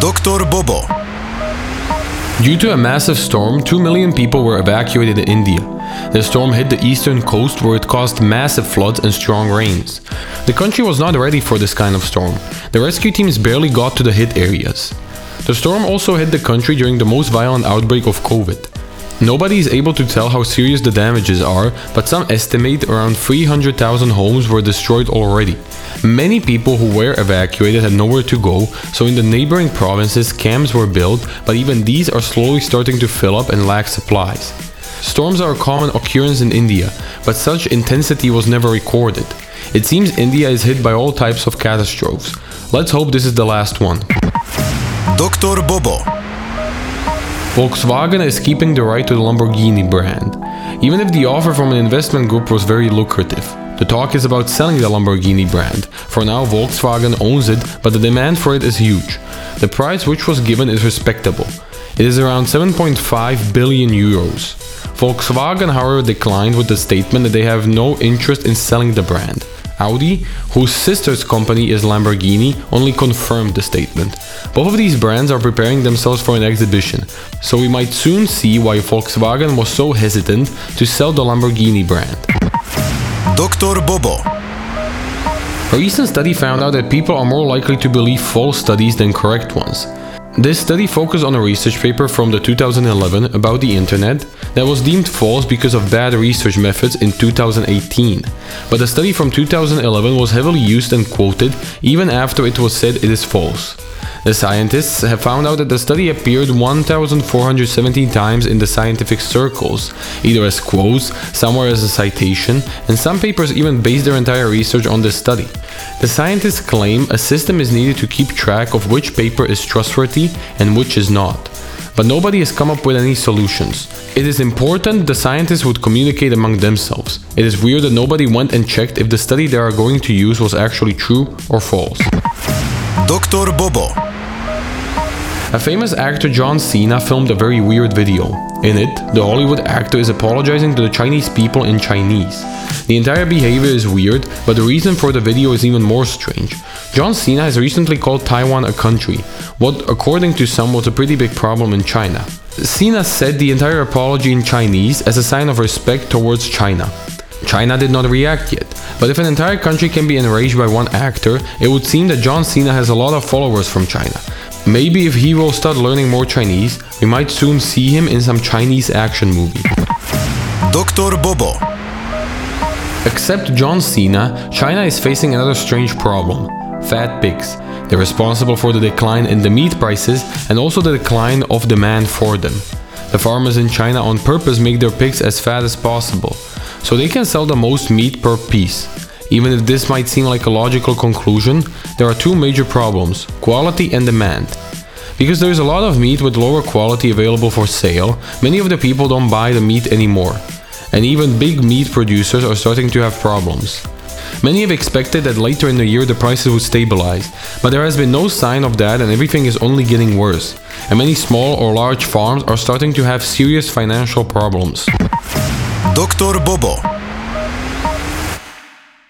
Dr. Bobo. Due to a massive storm, 2 million people were evacuated in India. The storm hit the eastern coast where it caused massive floods and strong rains. The country was not ready for this kind of storm. The rescue teams barely got to the hit areas. The storm also hit the country during the most violent outbreak of COVID. Nobody is able to tell how serious the damages are, but some estimate around 300,000 homes were destroyed already. Many people who were evacuated had nowhere to go, so in the neighboring provinces camps were built, but even these are slowly starting to fill up and lack supplies. Storms are a common occurrence in India, but such intensity was never recorded. It seems India is hit by all types of catastrophes. Let's hope this is the last one. Dr. Bobo. Volkswagen is keeping the right to the Lamborghini brand. Even if the offer from an investment group was very lucrative, the talk is about selling the Lamborghini brand. For now, Volkswagen owns it, but the demand for it is huge. The price which was given is respectable. It is around 7.5 billion euros. Volkswagen, however, declined with the statement that they have no interest in selling the brand. Audi, whose sister's company is Lamborghini, only confirmed the statement. Both of these brands are preparing themselves for an exhibition, so we might soon see why Volkswagen was so hesitant to sell the Lamborghini brand. Dr. Bobo. A recent study found out that people are more likely to believe false studies than correct ones. This study focused on a research paper from the 2011 about the internet that was deemed false because of bad research methods in 2018. But the study from 2011 was heavily used and quoted even after it was said it is false. The scientists have found out that the study appeared 1,417 times in the scientific circles, either as quotes, somewhere as a citation, and some papers even based their entire research on this study. The scientists claim a system is needed to keep track of which paper is trustworthy and which is not. But nobody has come up with any solutions. It is important the scientists would communicate among themselves. It is weird that nobody went and checked if the study they are going to use was actually true or false. Dr. Bobo. A famous actor John Cena filmed a very weird video. In it, the Hollywood actor is apologizing to the Chinese people in Chinese. The entire behavior is weird, but the reason for the video is even more strange. John Cena has recently called Taiwan a country, what according to some was a pretty big problem in China. Cena said the entire apology in Chinese as a sign of respect towards China. China did not react yet, but if an entire country can be enraged by one actor, it would seem that John Cena has a lot of followers from China. Maybe if he will start learning more Chinese, we might soon see him in some Chinese action movie. Dr. Bobo. Except John Cena, China is facing another strange problem fat pigs. They're responsible for the decline in the meat prices and also the decline of demand for them. The farmers in China on purpose make their pigs as fat as possible, so they can sell the most meat per piece. Even if this might seem like a logical conclusion, there are two major problems quality and demand. Because there is a lot of meat with lower quality available for sale, many of the people don't buy the meat anymore. And even big meat producers are starting to have problems. Many have expected that later in the year the prices would stabilize, but there has been no sign of that and everything is only getting worse. And many small or large farms are starting to have serious financial problems. Dr. Bobo.